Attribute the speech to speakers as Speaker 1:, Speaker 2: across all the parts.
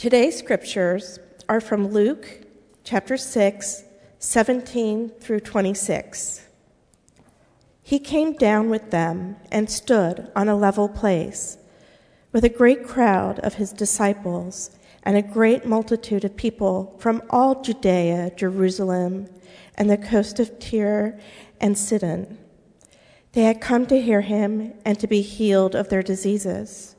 Speaker 1: Today's scriptures are from Luke chapter 6, 17 through 26. He came down with them and stood on a level place with a great crowd of his disciples and a great multitude of people from all Judea, Jerusalem, and the coast of Tyre and Sidon. They had come to hear him and to be healed of their diseases.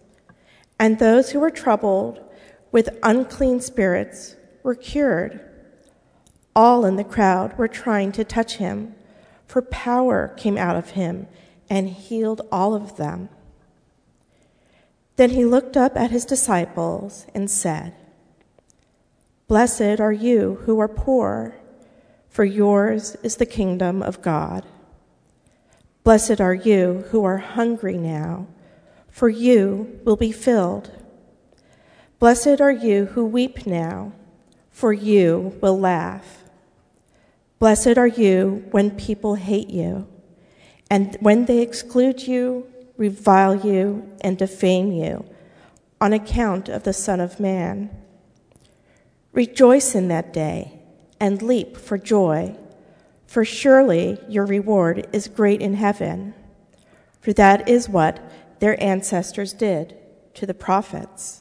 Speaker 1: And those who were troubled with unclean spirits were cured. All in the crowd were trying to touch him, for power came out of him and healed all of them. Then he looked up at his disciples and said, Blessed are you who are poor, for yours is the kingdom of God. Blessed are you who are hungry now, for you will be filled. Blessed are you who weep now, for you will laugh. Blessed are you when people hate you, and when they exclude you, revile you, and defame you on account of the Son of Man. Rejoice in that day and leap for joy, for surely your reward is great in heaven, for that is what their ancestors did to the prophets.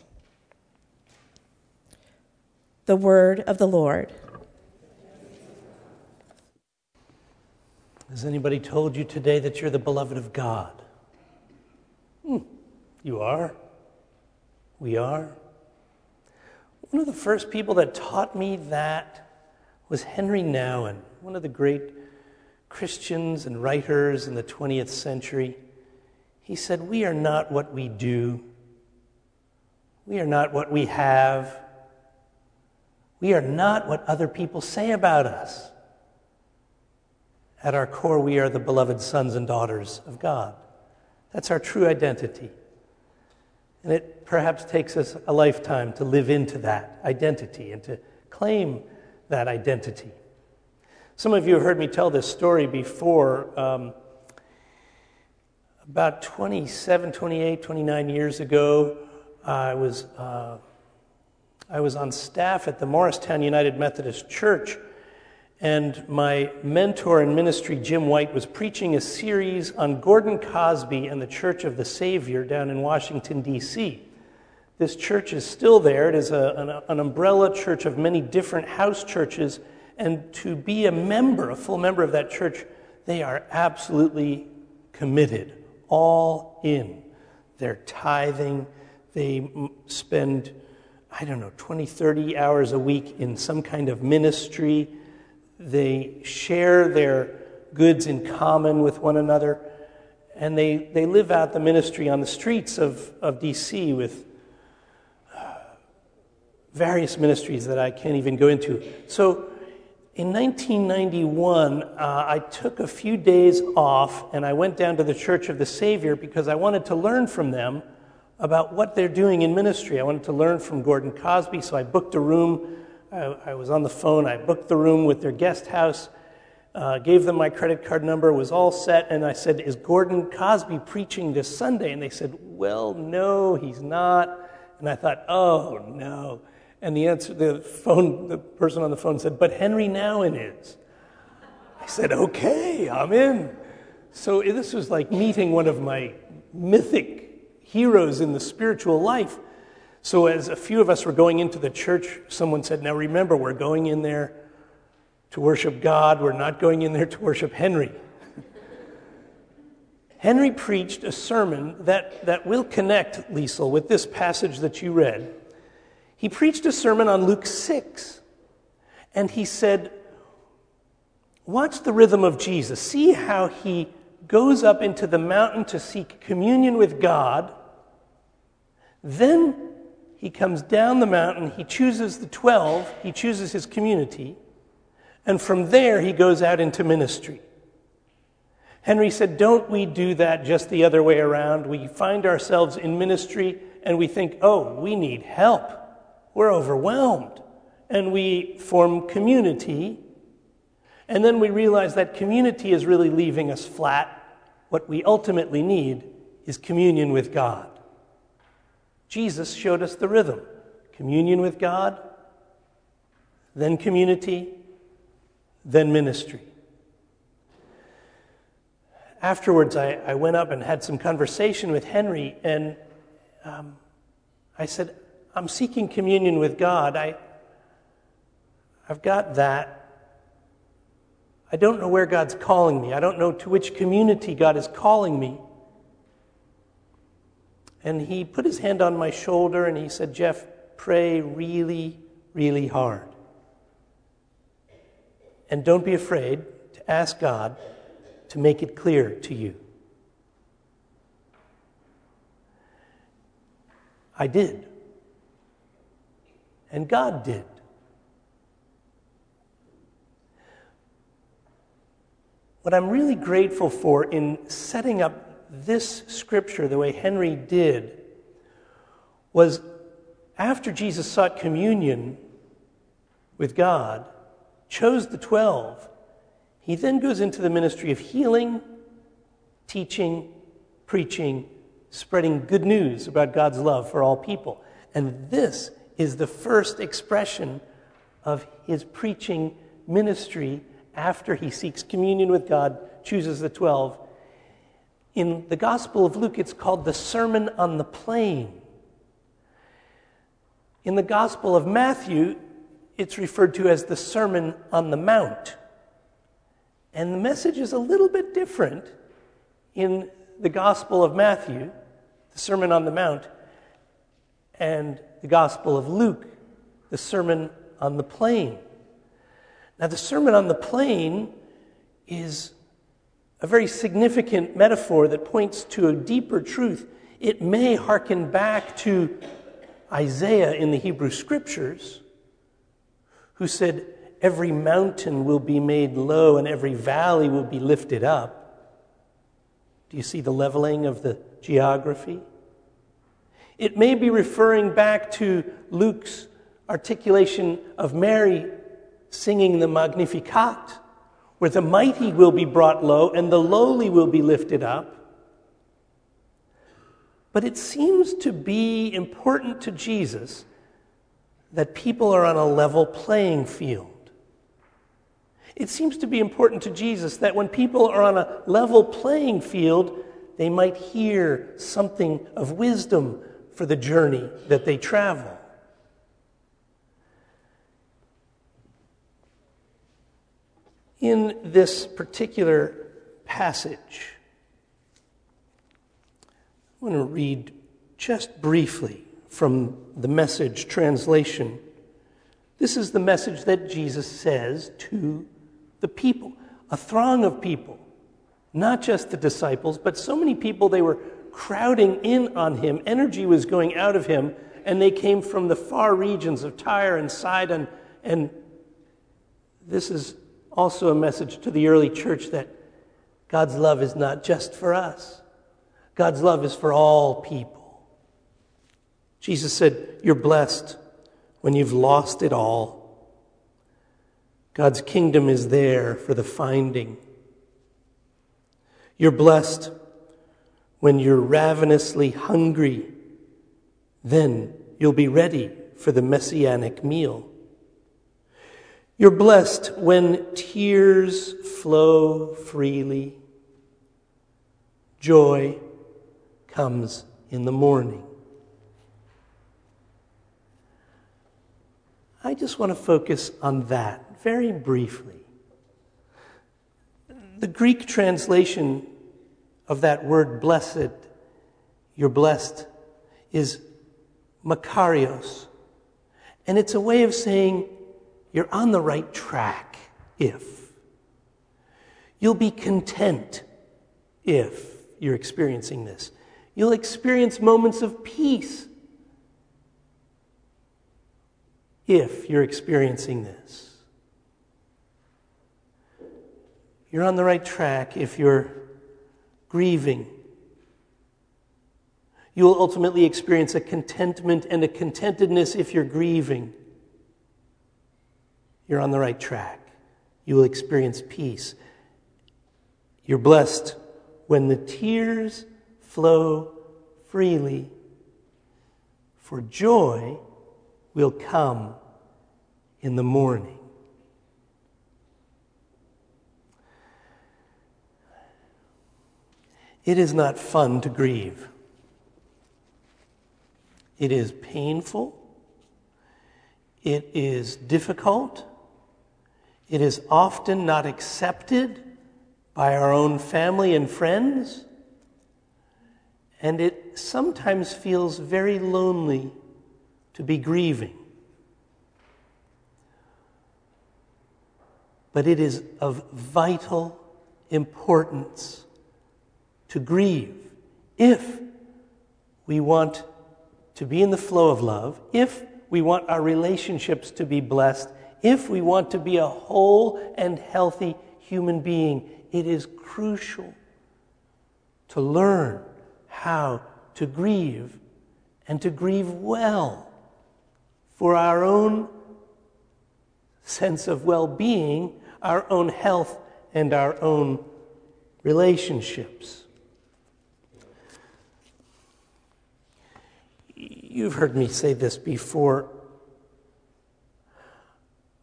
Speaker 1: The word of the Lord.
Speaker 2: Has anybody told you today that you're the beloved of God? Hmm, you are. We are. One of the first people that taught me that was Henry Nouwen, one of the great Christians and writers in the 20th century. He said, We are not what we do, we are not what we have, we are not what other people say about us. At our core, we are the beloved sons and daughters of God. That's our true identity. And it perhaps takes us a lifetime to live into that identity and to claim that identity. Some of you have heard me tell this story before. Um, about 27, 28, 29 years ago, I was. Uh, I was on staff at the Morristown United Methodist Church, and my mentor in ministry, Jim White, was preaching a series on Gordon Cosby and the Church of the Savior down in Washington, D.C. This church is still there. It is a, an, an umbrella church of many different house churches, and to be a member, a full member of that church, they are absolutely committed, all in. They're tithing, they spend I don't know, 20, 30 hours a week in some kind of ministry. They share their goods in common with one another. And they, they live out the ministry on the streets of, of D.C. with uh, various ministries that I can't even go into. So in 1991, uh, I took a few days off and I went down to the Church of the Savior because I wanted to learn from them about what they're doing in ministry. I wanted to learn from Gordon Cosby, so I booked a room. I, I was on the phone. I booked the room with their guest house, uh, gave them my credit card number, was all set, and I said, Is Gordon Cosby preaching this Sunday? And they said, Well, no, he's not. And I thought, Oh, no. And the answer, the phone, the person on the phone said, But Henry Nouwen is. I said, Okay, I'm in. So this was like meeting one of my mythic heroes in the spiritual life. So, as a few of us were going into the church, someone said, Now remember, we're going in there to worship God, we're not going in there to worship Henry. Henry preached a sermon that, that will connect, Liesel, with this passage that you read. He preached a sermon on Luke 6, and he said, Watch the rhythm of Jesus. See how he goes up into the mountain to seek communion with God then he comes down the mountain, he chooses the 12, he chooses his community, and from there he goes out into ministry. Henry said, Don't we do that just the other way around? We find ourselves in ministry and we think, Oh, we need help. We're overwhelmed. And we form community. And then we realize that community is really leaving us flat. What we ultimately need is communion with God. Jesus showed us the rhythm communion with God, then community, then ministry. Afterwards, I, I went up and had some conversation with Henry, and um, I said, I'm seeking communion with God. I, I've got that. I don't know where God's calling me. I don't know to which community God is calling me. And he put his hand on my shoulder and he said, Jeff, pray really, really hard. And don't be afraid to ask God to make it clear to you. I did. And God did. What I'm really grateful for in setting up this scripture the way Henry did was after Jesus sought communion with God, chose the 12, he then goes into the ministry of healing, teaching, preaching, spreading good news about God's love for all people. And this is the first expression of his preaching ministry after he seeks communion with God, chooses the 12, in the Gospel of Luke, it's called the Sermon on the Plain. In the Gospel of Matthew, it's referred to as the Sermon on the Mount. And the message is a little bit different in the Gospel of Matthew, the Sermon on the Mount, and the Gospel of Luke, the Sermon on the Plain. Now, the Sermon on the Plain is a very significant metaphor that points to a deeper truth. It may hearken back to Isaiah in the Hebrew Scriptures, who said, Every mountain will be made low and every valley will be lifted up. Do you see the leveling of the geography? It may be referring back to Luke's articulation of Mary singing the Magnificat where the mighty will be brought low and the lowly will be lifted up. But it seems to be important to Jesus that people are on a level playing field. It seems to be important to Jesus that when people are on a level playing field, they might hear something of wisdom for the journey that they travel. In this particular passage. I want to read just briefly from the message translation. This is the message that Jesus says to the people, a throng of people, not just the disciples, but so many people they were crowding in on him. Energy was going out of him, and they came from the far regions of Tyre and Sidon. And this is also a message to the early church that God's love is not just for us, God's love is for all people. Jesus said, You're blessed when you've lost it all. God's kingdom is there for the finding. You're blessed when you're ravenously hungry. Then you'll be ready for the messianic meal. You're blessed when tears flow freely. Joy comes in the morning. I just want to focus on that very briefly. The Greek translation of that word blessed, you're blessed, is makarios. And it's a way of saying you're on the right track if. You'll be content if you're experiencing this. You'll experience moments of peace if you're experiencing this. You're on the right track if you're grieving. You will ultimately experience a contentment and a contentedness if you're grieving. You're on the right track. You will experience peace. You're blessed when the tears flow freely, for joy will come in the morning. It is not fun to grieve. It is painful. It is difficult. It is often not accepted by our own family and friends. And it sometimes feels very lonely to be grieving. But it is of vital importance to grieve if we want to be in the flow of love, if we want our relationships to be blessed, if we want to be a whole and healthy human being, it is crucial to learn how to grieve and to grieve well for our own sense of well being, our own health, and our own relationships. You've heard me say this before.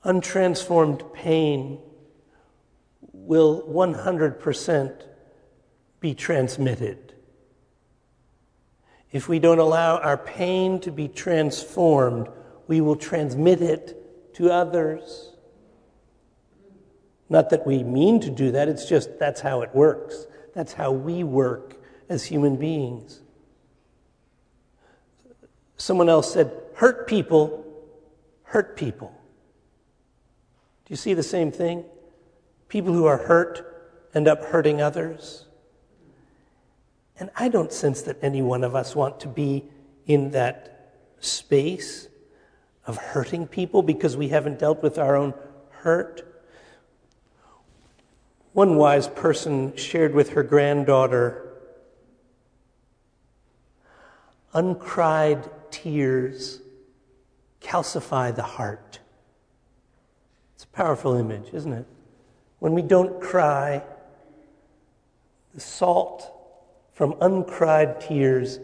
Speaker 2: Untransformed pain will 100% be transmitted. If we don't allow our pain to be transformed, we will transmit it to others. Not that we mean to do that, it's just that's how it works. That's how we work as human beings. Someone else said, hurt people, hurt people. Do you see the same thing? People who are hurt end up hurting others. And I don't sense that any one of us want to be in that space of hurting people because we haven't dealt with our own hurt. One wise person shared with her granddaughter uncried tears calcify the heart. Powerful image, isn't it? When we don't cry, the salt from uncried tears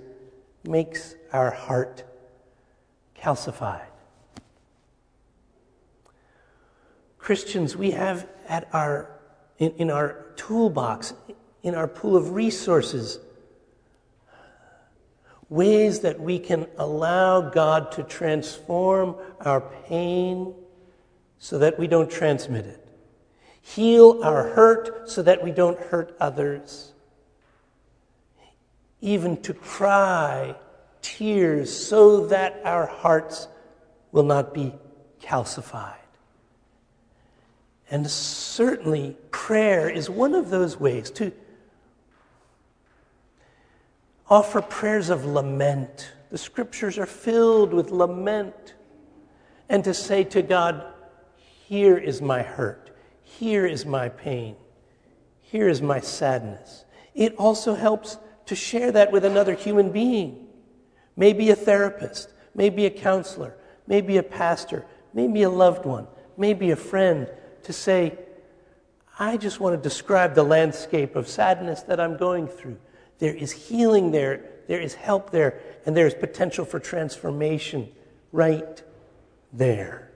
Speaker 2: makes our heart calcified. Christians, we have at our, in, in our toolbox, in our pool of resources, ways that we can allow God to transform our pain so that we don't transmit it heal our hurt so that we don't hurt others, even to cry tears so that our hearts will not be calcified. And certainly, prayer is one of those ways to offer prayers of lament. The scriptures are filled with lament. And to say to God, Here is my hurt. Here is my pain. Here is my sadness. It also helps to share that with another human being. Maybe a therapist, maybe a counselor, maybe a pastor, maybe a loved one, maybe a friend, to say, I just want to describe the landscape of sadness that I'm going through. There is healing there, there is help there, and there is potential for transformation right there.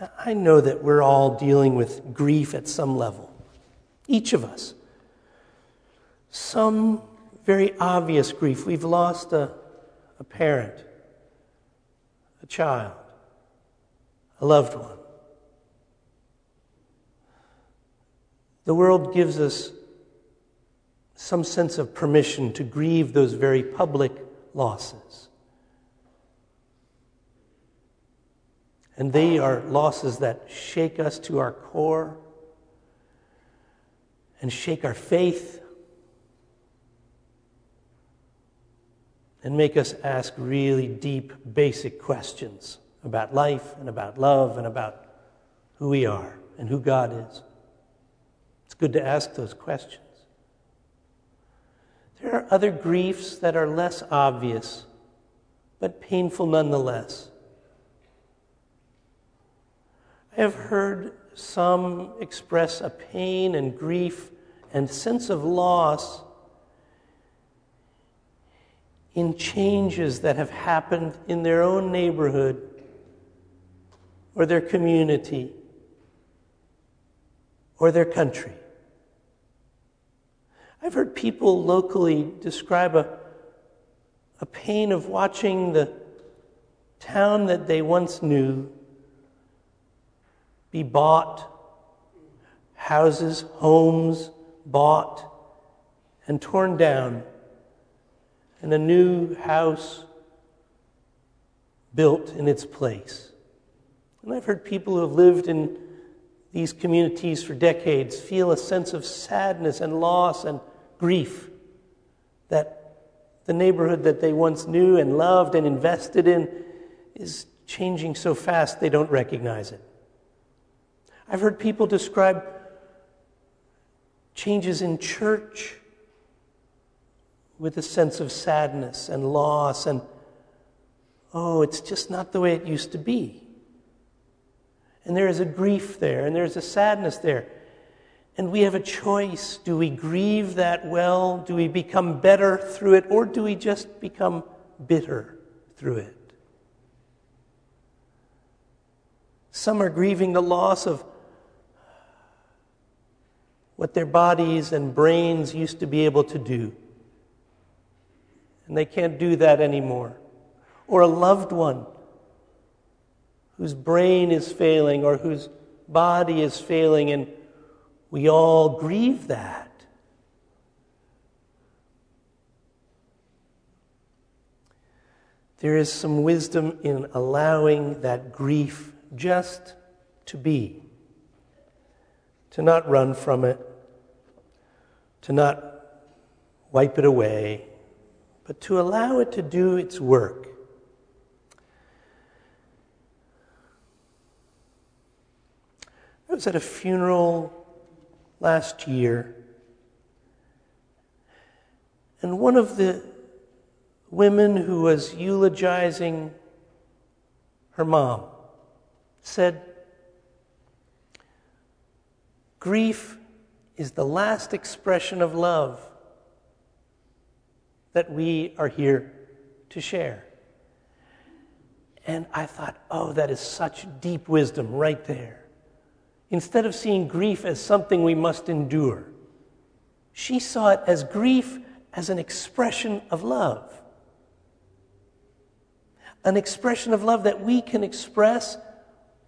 Speaker 2: Now, I know that we're all dealing with grief at some level, each of us. Some very obvious grief. We've lost a, a parent, a child, a loved one. The world gives us some sense of permission to grieve those very public losses. And they are losses that shake us to our core and shake our faith and make us ask really deep, basic questions about life and about love and about who we are and who God is. It's good to ask those questions. There are other griefs that are less obvious, but painful nonetheless. I have heard some express a pain and grief and sense of loss in changes that have happened in their own neighborhood or their community or their country. I've heard people locally describe a, a pain of watching the town that they once knew be bought, houses, homes bought and torn down, and a new house built in its place. And I've heard people who have lived in these communities for decades feel a sense of sadness and loss and grief that the neighborhood that they once knew and loved and invested in is changing so fast they don't recognize it. I've heard people describe changes in church with a sense of sadness and loss and, oh, it's just not the way it used to be. And there is a grief there, and there's a sadness there. And we have a choice. Do we grieve that well? Do we become better through it? Or do we just become bitter through it? Some are grieving the loss of what their bodies and brains used to be able to do. And they can't do that anymore. Or a loved one whose brain is failing or whose body is failing, and we all grieve that. There is some wisdom in allowing that grief just to be, to not run from it, to not wipe it away, but to allow it to do its work. I was at a funeral last year, and one of the women who was eulogizing her mom said, Grief is the last expression of love that we are here to share. And I thought, oh, that is such deep wisdom right there. Instead of seeing grief as something we must endure, she saw it as grief as an expression of love. An expression of love that we can express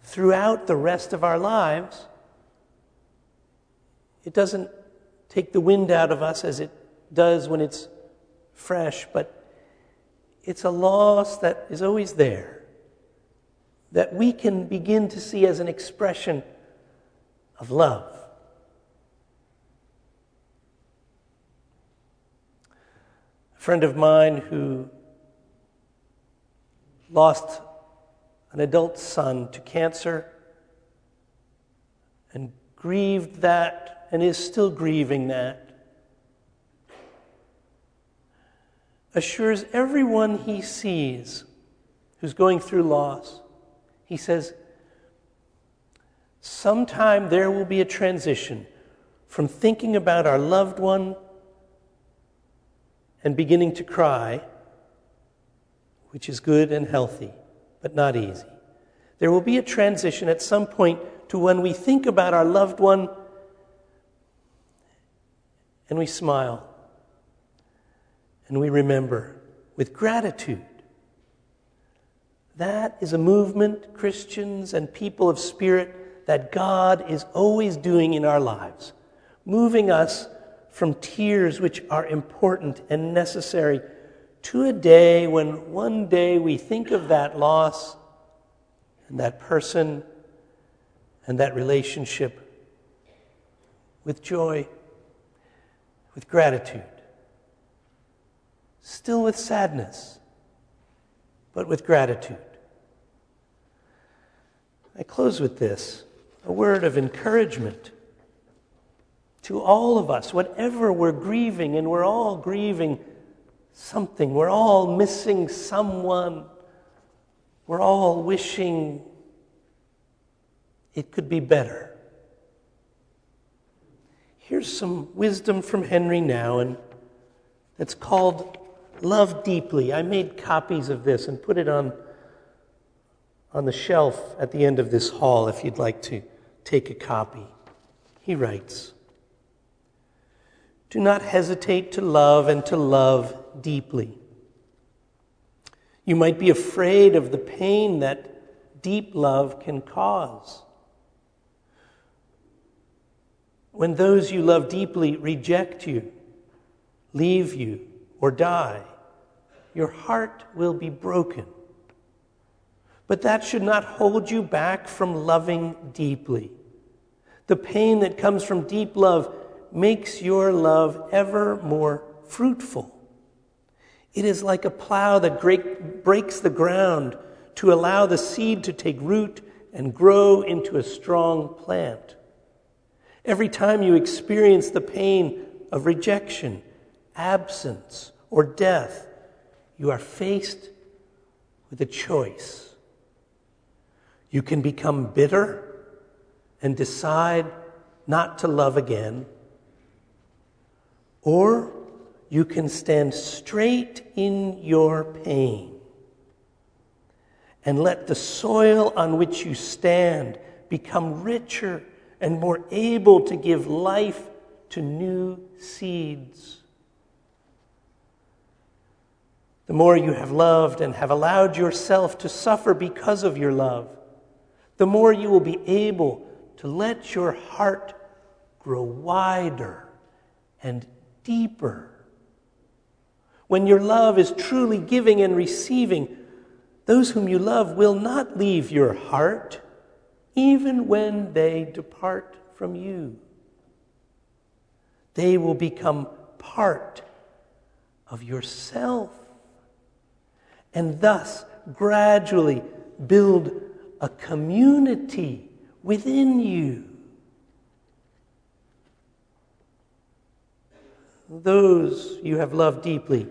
Speaker 2: throughout the rest of our lives. It doesn't take the wind out of us as it does when it's fresh, but it's a loss that is always there, that we can begin to see as an expression of love. A friend of mine who lost an adult son to cancer and grieved that and is still grieving that. Assures everyone he sees who's going through loss, he says, sometime there will be a transition from thinking about our loved one and beginning to cry, which is good and healthy, but not easy. There will be a transition at some point to when we think about our loved one and we smile. And we remember with gratitude. That is a movement, Christians and people of spirit, that God is always doing in our lives, moving us from tears, which are important and necessary, to a day when one day we think of that loss and that person and that relationship with joy, with gratitude, still with sadness, but with gratitude. I close with this a word of encouragement to all of us, whatever we're grieving, and we're all grieving something, we're all missing someone, we're all wishing it could be better. Here's some wisdom from Henry Nouwen, and it's called Love Deeply. I made copies of this and put it on, on the shelf at the end of this hall if you'd like to take a copy. He writes Do not hesitate to love and to love deeply. You might be afraid of the pain that deep love can cause. When those you love deeply reject you, leave you, or die, your heart will be broken. But that should not hold you back from loving deeply. The pain that comes from deep love makes your love ever more fruitful. It is like a plow that breaks the ground to allow the seed to take root and grow into a strong plant. Every time you experience the pain of rejection, absence, or death, you are faced with a choice. You can become bitter and decide not to love again, or you can stand straight in your pain and let the soil on which you stand become richer and more able to give life to new seeds. The more you have loved and have allowed yourself to suffer because of your love, the more you will be able to let your heart grow wider and deeper. When your love is truly giving and receiving, those whom you love will not leave your heart even when they depart from you. They will become part of yourself and thus gradually build a community within you. Those you have loved deeply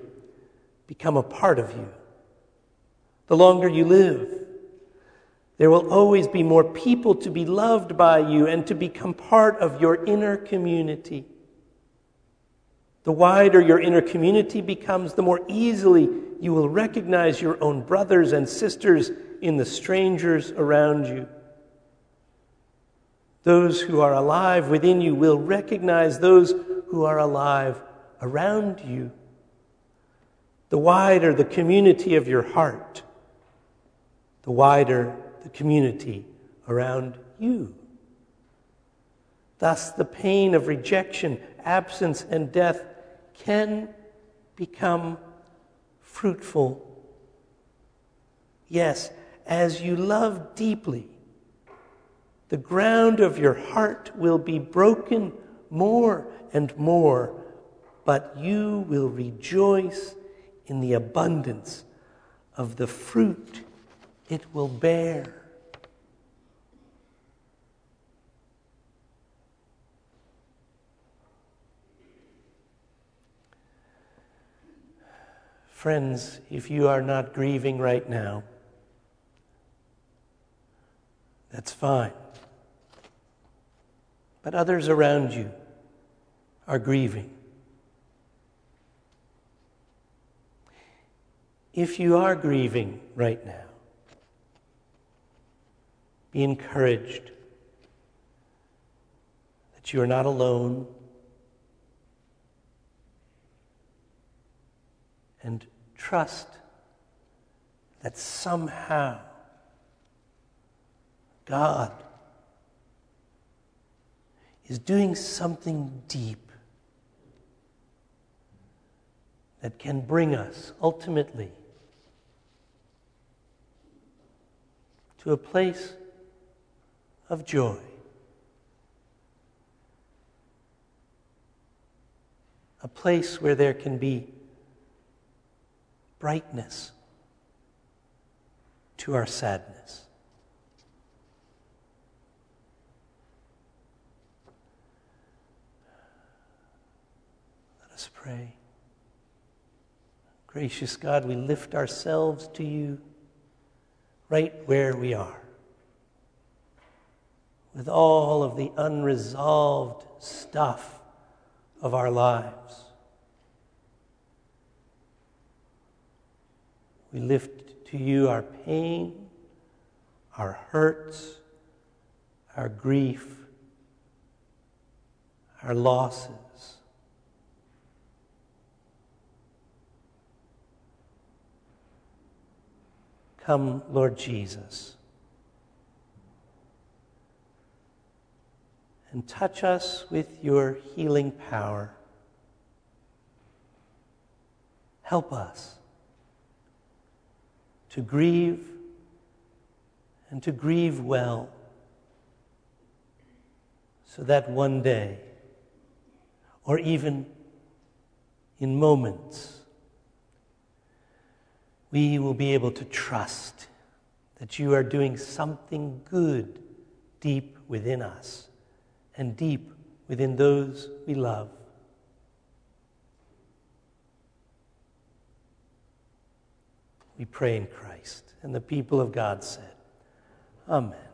Speaker 2: become a part of you. The longer you live, there will always be more people to be loved by you and to become part of your inner community. The wider your inner community becomes, the more easily you will recognize your own brothers and sisters in the strangers around you. Those who are alive within you will recognize those who are alive around you. The wider the community of your heart, the wider the community around you. Thus, the pain of rejection, absence, and death can become fruitful. Yes, as you love deeply, the ground of your heart will be broken more and more, but you will rejoice in the abundance of the fruit it will bear. Friends, if you are not grieving right now, that's fine. But others around you are grieving. If you are grieving right now, be encouraged that you are not alone and trust that somehow God is doing something deep that can bring us ultimately to a place of joy. A place where there can be brightness to our sadness. Let us pray. Gracious God, we lift ourselves to you right where we are, with all of the unresolved stuff of our lives. We lift to you our pain, our hurts, our grief, our losses. Come, Lord Jesus, and touch us with your healing power. Help us to grieve and to grieve well, so that one day, or even in moments, we will be able to trust that you are doing something good deep within us and deep within those we love. We pray in Christ. And the people of God said, Amen.